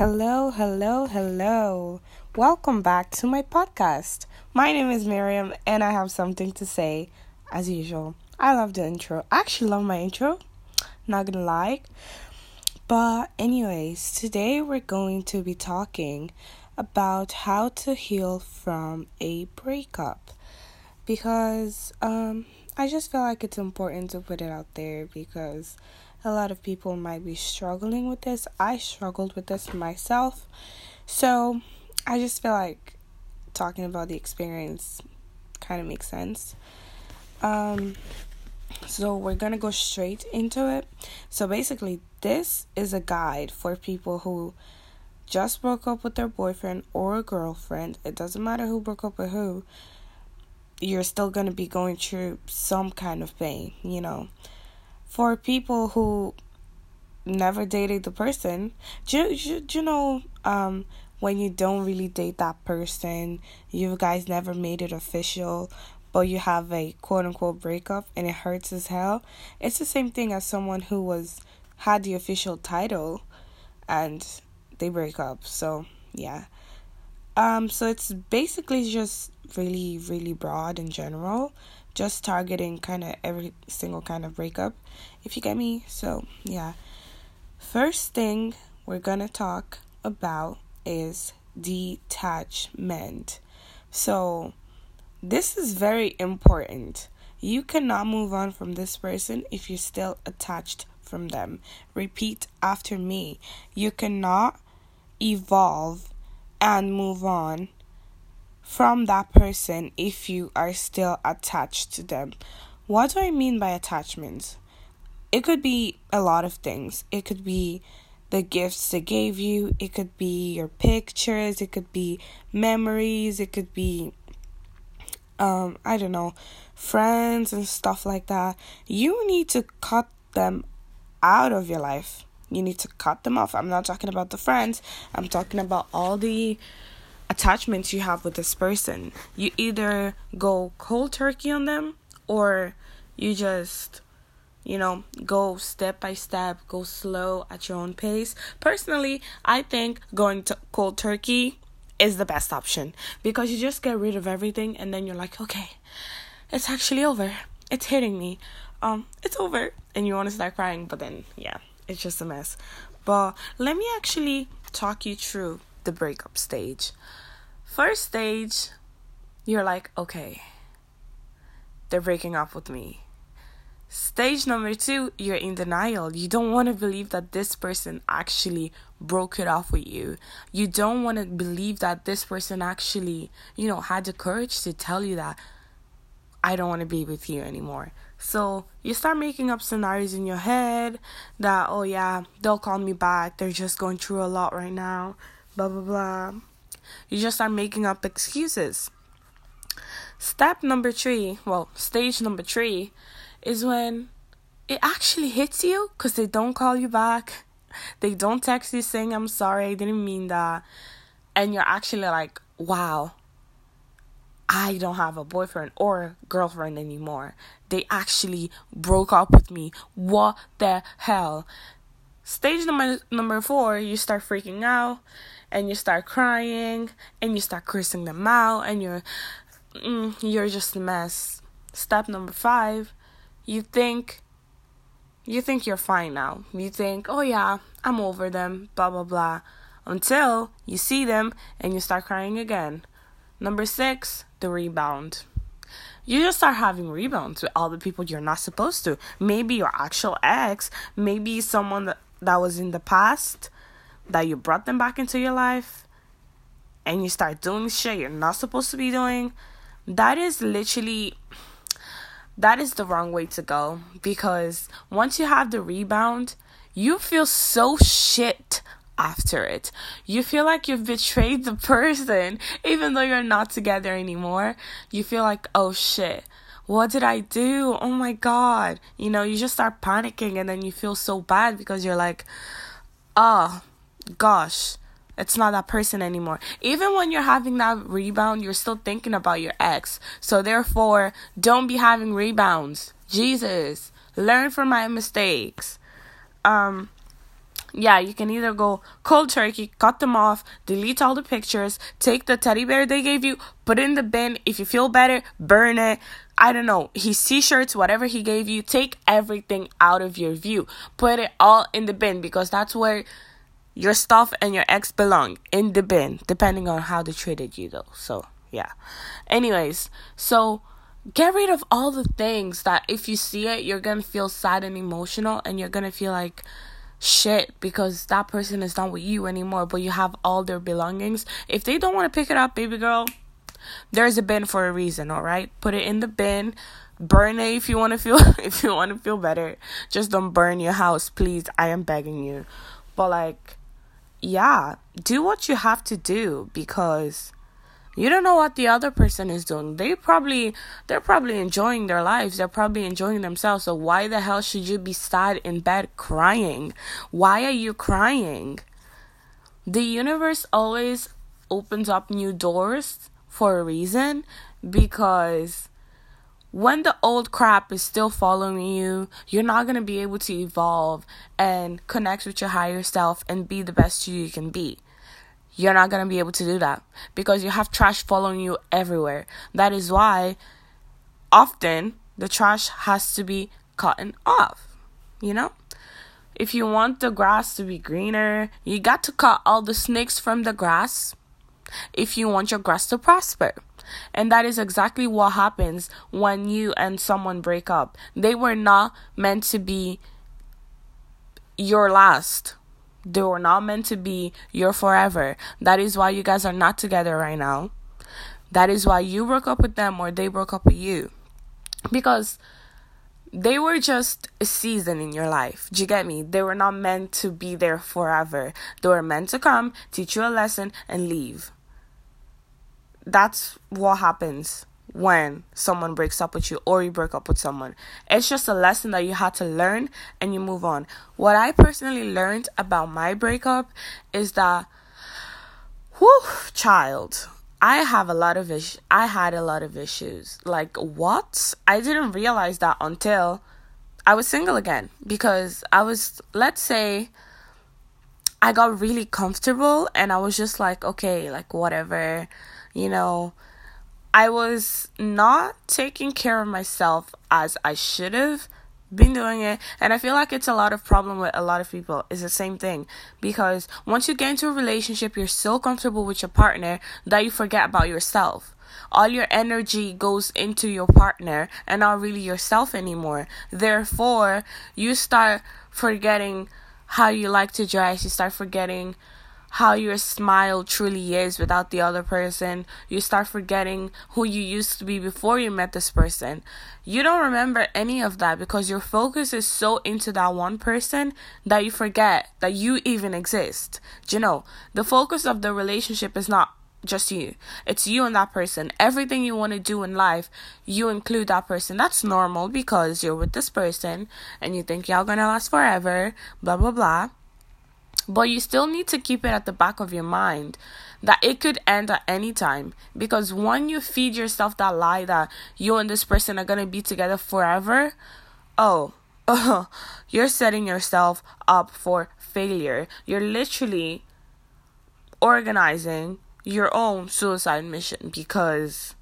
Hello, hello, hello. Welcome back to my podcast. My name is Miriam and I have something to say as usual. I love the intro. I actually love my intro. Not gonna lie. But, anyways, today we're going to be talking about how to heal from a breakup because um, I just feel like it's important to put it out there because a lot of people might be struggling with this. I struggled with this myself. So I just feel like talking about the experience kind of makes sense. Um, so we're gonna go straight into it. So basically, this is a guide for people who just broke up with their boyfriend or a girlfriend. It doesn't matter who broke up with who. You're still gonna be going through some kind of pain, you know for people who never dated the person, do, do, do you know um, when you don't really date that person, you guys never made it official, but you have a quote unquote breakup and it hurts as hell? It's the same thing as someone who was had the official title and they break up. So, yeah. Um, so it's basically just really, really broad in general just targeting kind of every single kind of breakup, if you get me. So, yeah. First thing we're gonna talk about is detachment. So, this is very important. You cannot move on from this person if you're still attached from them. Repeat after me. You cannot evolve and move on from that person if you are still attached to them. What do I mean by attachment? It could be a lot of things. It could be the gifts they gave you, it could be your pictures, it could be memories, it could be um I don't know, friends and stuff like that. You need to cut them out of your life. You need to cut them off. I'm not talking about the friends. I'm talking about all the attachments you have with this person. You either go cold turkey on them or you just you know, go step by step, go slow at your own pace. Personally, I think going to cold turkey is the best option because you just get rid of everything and then you're like, okay, it's actually over. It's hitting me. Um, it's over. And you want to start crying, but then, yeah, it's just a mess. But let me actually talk you through the breakup stage. First stage, you're like, okay, they're breaking up with me. Stage number two, you're in denial. You don't want to believe that this person actually broke it off with you. You don't want to believe that this person actually, you know, had the courage to tell you that I don't want to be with you anymore. So you start making up scenarios in your head that, oh yeah, they'll call me back. They're just going through a lot right now. Blah, blah, blah. You just start making up excuses. Step number three, well, stage number three, is when it actually hits you because they don't call you back. They don't text you saying, I'm sorry, I didn't mean that. And you're actually like, wow, I don't have a boyfriend or girlfriend anymore. They actually broke up with me. What the hell? Stage number number four, you start freaking out and you start crying and you start cursing them out and you're mm, you're just a mess. Step number 5, you think you think you're fine now. You think, "Oh yeah, I'm over them." blah blah blah until you see them and you start crying again. Number 6, the rebound. You just start having rebounds with all the people you're not supposed to. Maybe your actual ex, maybe someone that, that was in the past that you brought them back into your life and you start doing shit you're not supposed to be doing, that is literally that is the wrong way to go because once you have the rebound, you feel so shit after it. You feel like you've betrayed the person even though you're not together anymore. You feel like, "Oh shit. What did I do? Oh my god." You know, you just start panicking and then you feel so bad because you're like, "Oh, gosh, it's not that person anymore. Even when you're having that rebound, you're still thinking about your ex. So therefore, don't be having rebounds. Jesus, learn from my mistakes. Um yeah, you can either go cold turkey, cut them off, delete all the pictures, take the teddy bear they gave you, put it in the bin. If you feel better, burn it. I don't know, his t shirts, whatever he gave you, take everything out of your view. Put it all in the bin because that's where your stuff and your ex belong in the bin, depending on how they treated you, though. So, yeah. Anyways, so get rid of all the things that if you see it, you're gonna feel sad and emotional, and you're gonna feel like, shit because that person is not with you anymore, but you have all their belongings. If they don't want to pick it up, baby girl, there's a bin for a reason, all right? Put it in the bin. Burn it if you want to feel if you want to feel better. Just don't burn your house, please. I am begging you. But like yeah, do what you have to do because you don't know what the other person is doing. They probably they're probably enjoying their lives. They're probably enjoying themselves. So why the hell should you be sad in bed crying? Why are you crying? The universe always opens up new doors for a reason because when the old crap is still following you, you're not going to be able to evolve and connect with your higher self and be the best you can be you're not going to be able to do that because you have trash following you everywhere. That is why often the trash has to be cut off, you know? If you want the grass to be greener, you got to cut all the snakes from the grass if you want your grass to prosper. And that is exactly what happens when you and someone break up. They were not meant to be your last they were not meant to be your forever. That is why you guys are not together right now. That is why you broke up with them or they broke up with you. Because they were just a season in your life. Do you get me? They were not meant to be there forever. They were meant to come, teach you a lesson, and leave. That's what happens when someone breaks up with you or you break up with someone. It's just a lesson that you had to learn and you move on. What I personally learned about my breakup is that, whew, child, I have a lot of issues. I had a lot of issues. Like, what? I didn't realize that until I was single again because I was, let's say, I got really comfortable and I was just like, okay, like, whatever, you know I was not taking care of myself as I should have been doing it. And i feel like it's a lot of problem with a lot of people. It's the same thing. Because once you get into a relationship you're so comfortable with your partner that you forget about yourself. All your energy goes into your partner and not really yourself anymore. Therefore you start forgetting how you like to dress. You start forgetting how your smile truly is without the other person. You start forgetting who you used to be before you met this person. You don't remember any of that because your focus is so into that one person that you forget that you even exist. Do you know? The focus of the relationship is not just you. It's you and that person. Everything you want to do in life, you include that person. That's normal because you're with this person and you think y'all gonna last forever, blah blah blah. But you still need to keep it at the back of your mind that it could end at any time. Because when you feed yourself that lie that you and this person are going to be together forever, oh, oh, you're setting yourself up for failure. You're literally organizing your own suicide mission because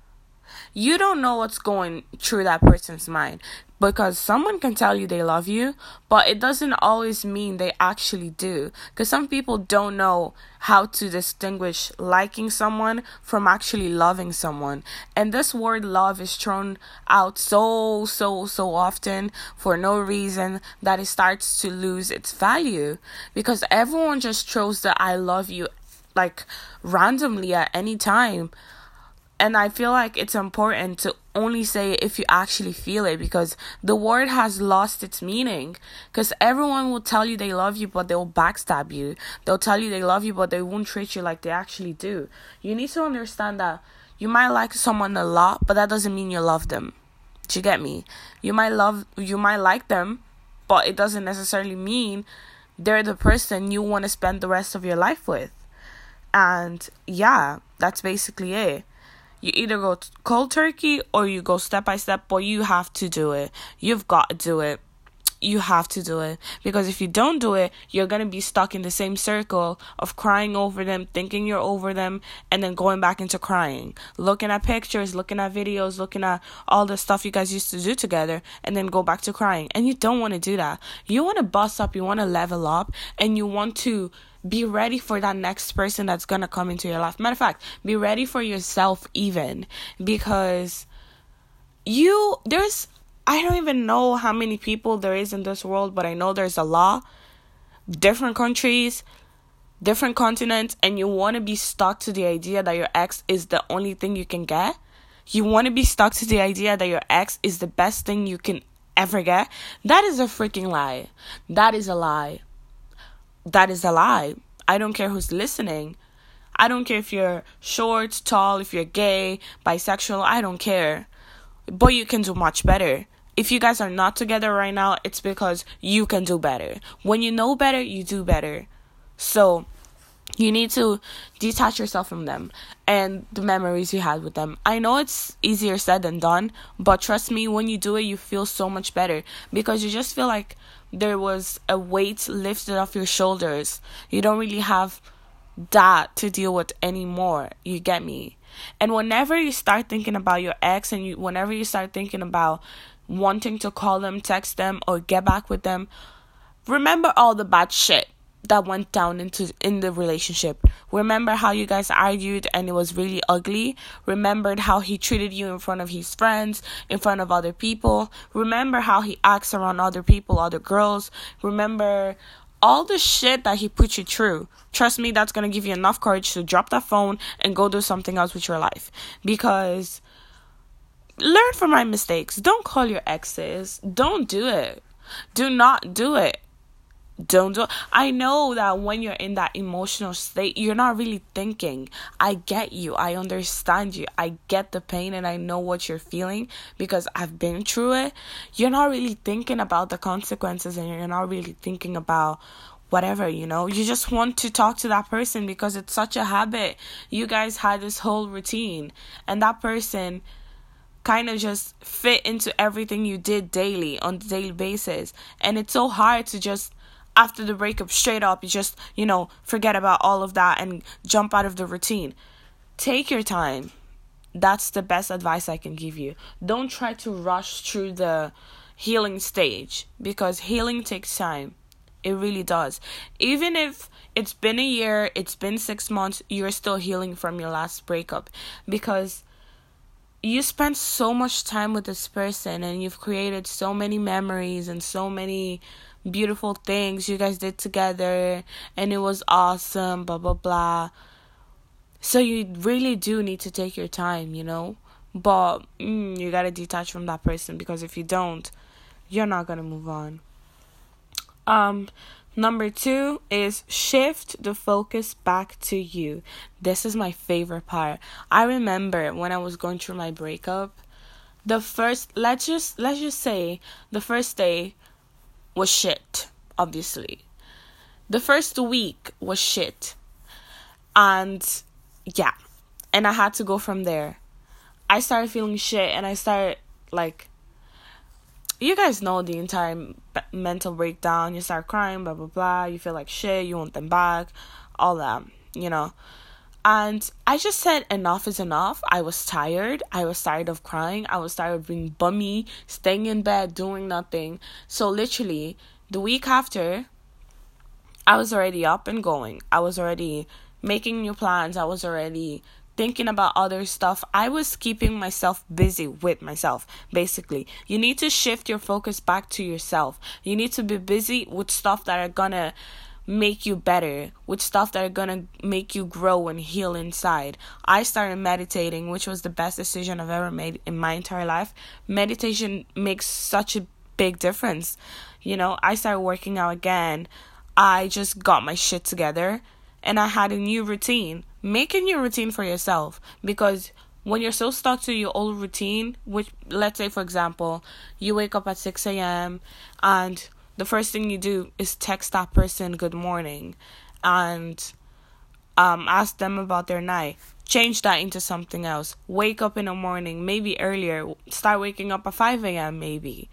you don't know what's going through that person's mind because someone can tell you they love you, but it doesn't always mean they actually do. Because some people don't know how to distinguish liking someone from actually loving someone. And this word love is thrown out so, so, so often for no reason that it starts to lose its value. Because everyone just throws the I love you like randomly at any time and I feel like it's important to only say it if you actually feel it because the word has lost its meaning. Because everyone will tell you they love you, but they'll backstab you. They'll tell you they love you, but they won't treat you like they actually do. You need to understand that you might like someone a lot, but that doesn't mean you love them. Do you get me? You might love, you might like them, but it doesn't necessarily mean they're the person you want to spend the rest of your life with. And yeah, that's basically it you either go cold turkey or you go step by step, but you have to do it. You've got to do it. You have to do it. Because if you don't do it you're going to be stuck in the same circle of crying over them thinking you're over them and then going back into crying. Looking at pictures looking at videos looking at all the stuff you guys used to do together and then go back to crying. And you don't want to do that. You want to bust up you want to level up and you want to be ready for that next person that's going to come into your life. Matter of fact be ready for yourself even. Because you there's I don't even know how many people there is in this world, but I know there's a lot. Different countries, different continents, and you want to be stuck to the idea that your ex is the only thing you can get. You want to be stuck to the idea that your ex is the best thing you can ever get. That is a freaking lie. That is a lie. That is a lie. I don't care who's listening. I don't care if you're short, tall, if you're gay, bisexual, I don't care. But you can do much better if you guys are not together right now, it's because you can do better. When you know better, you do better. So, you need to detach yourself from them and the memories you had with them. I know it's easier said than done, but trust me, when you do it, you feel so much better because you just feel like there was a weight lifted off your shoulders. You don't really have that to deal with anymore. You get me? And whenever you start thinking about your ex and you whenever you start thinking about wanting to call them, text them, or get back with them. Remember all the bad shit that went down into in the relationship. Remember how you guys argued and it was really ugly. Remembered how he treated you in front of his friends, in front of other people. Remember how he acts around other people, other girls. Remember all the shit that he put you through. Trust me, that's gonna give you enough courage to drop that phone and go do something else with your life. Because learn from my mistakes. Don't call your exes. Don't do it. Do not do it. Don't do it. I know that when you're in that emotional state, you're not really thinking. I get you. I understand you. I get the pain and I know what you're feeling because I've been through it. You're not really thinking about the consequences and you're not really thinking about whatever, you know. You just want to talk to that person because it's such a habit. You guys had this whole routine and that person kind of just fit into everything you did daily on the daily basis. And it's so hard to just after the breakup straight up you just, you know, forget about all of that and jump out of the routine. Take your time. That's the best advice I can give you. Don't try to rush through the healing stage because healing takes time. It really does. Even if it's been a year, it's been 6 months, you're still healing from your last breakup because you spent so much time with this person and you've created so many memories and so many beautiful things you guys did together and it was awesome blah blah blah. So you really do need to take your time you know? But mm, you gotta detach from that person because if you don't you're not gonna move on. Um Number two is shift the focus back to you. This is my favorite part. I remember when I was going through my breakup, the first let's just let's just say the first day was shit, obviously. The first week was shit. And yeah. And I had to go from there. I started feeling shit and I started like you guys know the entire mental breakdown. You start crying, blah blah blah. You feel like shit. You want them back, all that, you know. And I just said enough is enough. I was tired. I was tired of crying. I was tired of being bummy, staying in bed, doing nothing. So literally, the week after, I was already up and going. I was already making new plans. I was already thinking about other stuff. I was keeping myself busy with myself, basically. You need to shift your focus back to yourself. You need to be busy with stuff that are gonna make you better, with stuff that are gonna make you grow and heal inside. I started meditating, which was the best decision I've ever made in my entire life. Meditation makes such a big difference. You know, I started working out again. I just got my shit together and I had a new routine make a new routine for yourself because when you're so stuck to your old routine, which let's say for example, you wake up at six AM and the first thing you do is text that person good morning and um ask them about their night. Change that into something else. Wake up in the morning, maybe earlier. Start waking up at five AM maybe.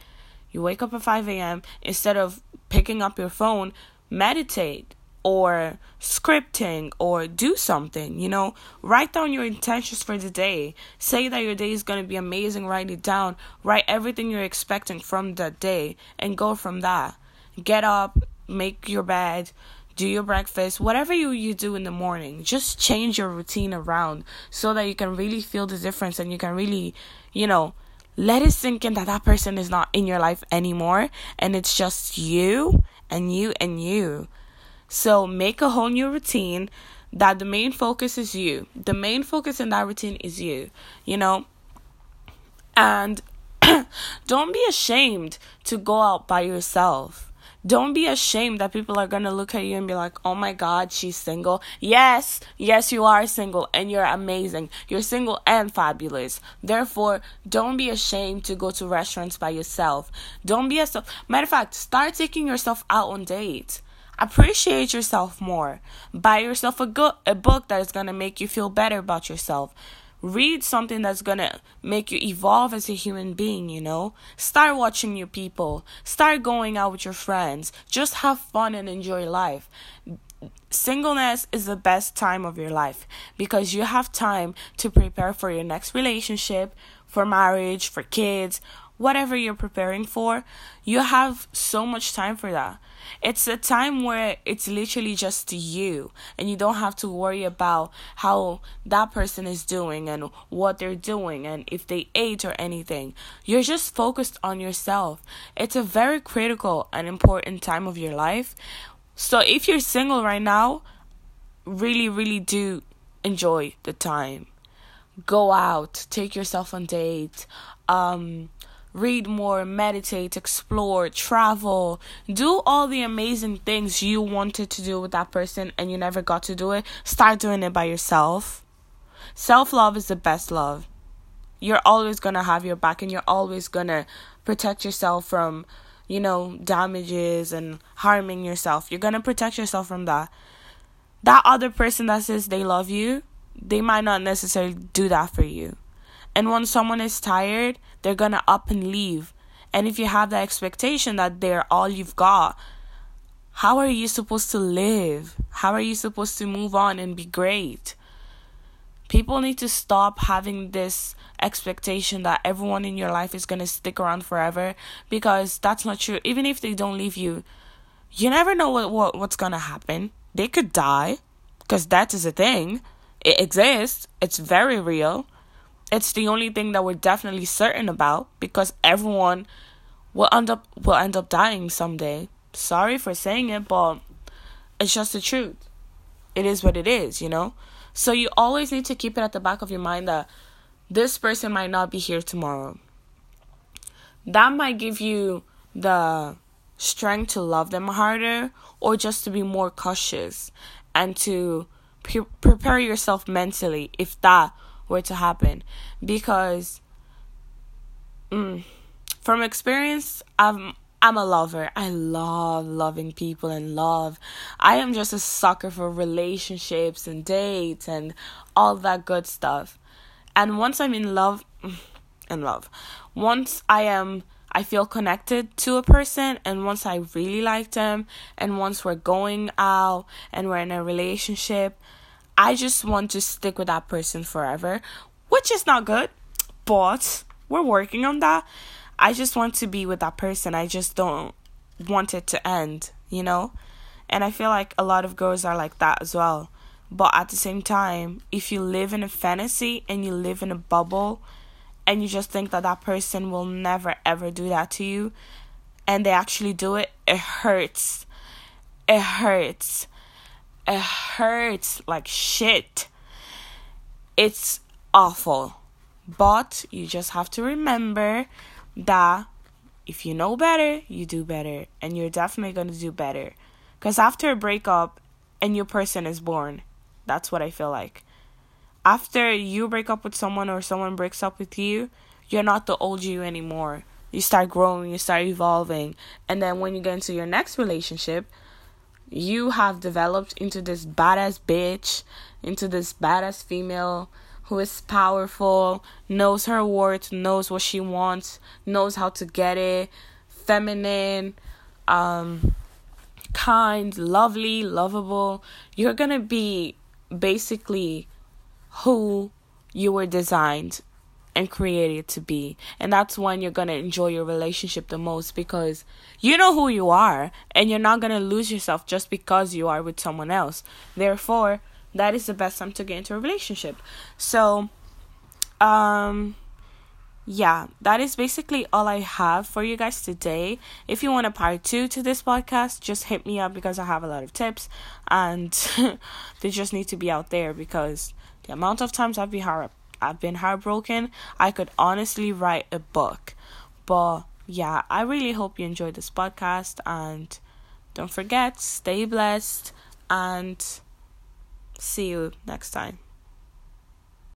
You wake up at 5 a.m. Instead of picking up your phone, meditate or scripting or do something, you know, write down your intentions for the day. Say that your day is going to be amazing, write it down, write everything you're expecting from that day and go from that. Get up, make your bed, do your breakfast, whatever you, you do in the morning, just change your routine around so that you can really feel the difference and you can really, you know, let it sink in that that person is not in your life anymore and it's just you and you and you. So make a whole new routine that the main focus is you. The main focus in that routine is you, you know? And don't be ashamed to go out by yourself. Don't be ashamed that people are gonna look at you and be like, oh my god, she's single. Yes, yes, you are single and you're amazing. You're single and fabulous. Therefore, don't be ashamed to go to restaurants by yourself. Don't be a matter of fact, start taking yourself out on dates. Appreciate yourself more. Buy yourself a good a book that is gonna make you feel better about yourself. Read something that's gonna make you evolve as a human being, you know? Start watching new people. Start going out with your friends. Just have fun and enjoy life. Singleness is the best time of your life because you have time to prepare for your next relationship, for marriage, for kids, whatever you're preparing for, you have so much time for that. It's a time where it's literally just you, and you don't have to worry about how that person is doing and what they're doing and if they ate or anything. You're just focused on yourself. It's a very critical and important time of your life. So if you're single right now, really, really do enjoy the time. Go out, take yourself on dates. Um, read more, meditate, explore, travel, do all the amazing things you wanted to do with that person and you never got to do it. Start doing it by yourself. Self love is the best love. You're always gonna have your back and you're always gonna protect yourself from, you know, damages and harming yourself. You're gonna protect yourself from that. That other person that says they love you, they might not necessarily do that for you. And when someone is tired, they're gonna up and leave. And if you have the expectation that they're all you've got, how are you supposed to live? How are you supposed to move on and be great? People need to stop having this expectation that everyone in your life is going to stick around forever because that's not true. Even if they don't leave you, you never know what, what what's going to happen. They could die because that is a thing. It exists. It's very real. It's the only thing that we're definitely certain about because everyone will end up will end up dying someday. Sorry for saying it, but it's just the truth. It is what it is, you know? So you always need to keep it at the back of your mind that this person might not be here tomorrow. That might give you the strength to love them harder or just to be more cautious and to pre- prepare yourself mentally if that were to happen. Because mm, from experience i'm i'm a lover. I love loving people and love. I am just a sucker for relationships and dates and all that good stuff. And once i'm in love in love once i am I feel connected to a person, and once I really like them, and once we're going out and we're in a relationship, I just want to stick with that person forever, which is not good, but we're working on that. I just want to be with that person. I just don't want it to end, you know? And I feel like a lot of girls are like that as well. But at the same time, if you live in a fantasy and you live in a bubble and you just think that that person will never ever do that to you and they actually do it, it hurts. It hurts it hurts like shit. It's awful. But you just have to remember that if you know better, you do better. And you're definitely going to do better. Because after a breakup, a new person is born. That's what I feel like. After you break up with someone or someone breaks up with you, you're not the old you anymore. You start growing, you start evolving. And then when you get into your next relationship, you have developed into this badass bitch, into this badass female who is powerful, knows her worth, knows what she wants, knows how to get it, feminine, um, kind, lovely, lovable. You're gonna be basically who you were designed and created to be. And that's when you're going to enjoy your relationship the most because you know who you are and you're not going to lose yourself just because you are with someone else. Therefore, that is the best time to get into a relationship. So, um, yeah, that is basically all I have for you guys today. If you want a part two to this podcast, just hit me up because I have a lot of tips and they just need to be out there because the amount of times I've been heart I've been heartbroken, I could honestly write a book. But yeah, I really hope you enjoyed this podcast and don't forget, stay blessed and see you next time.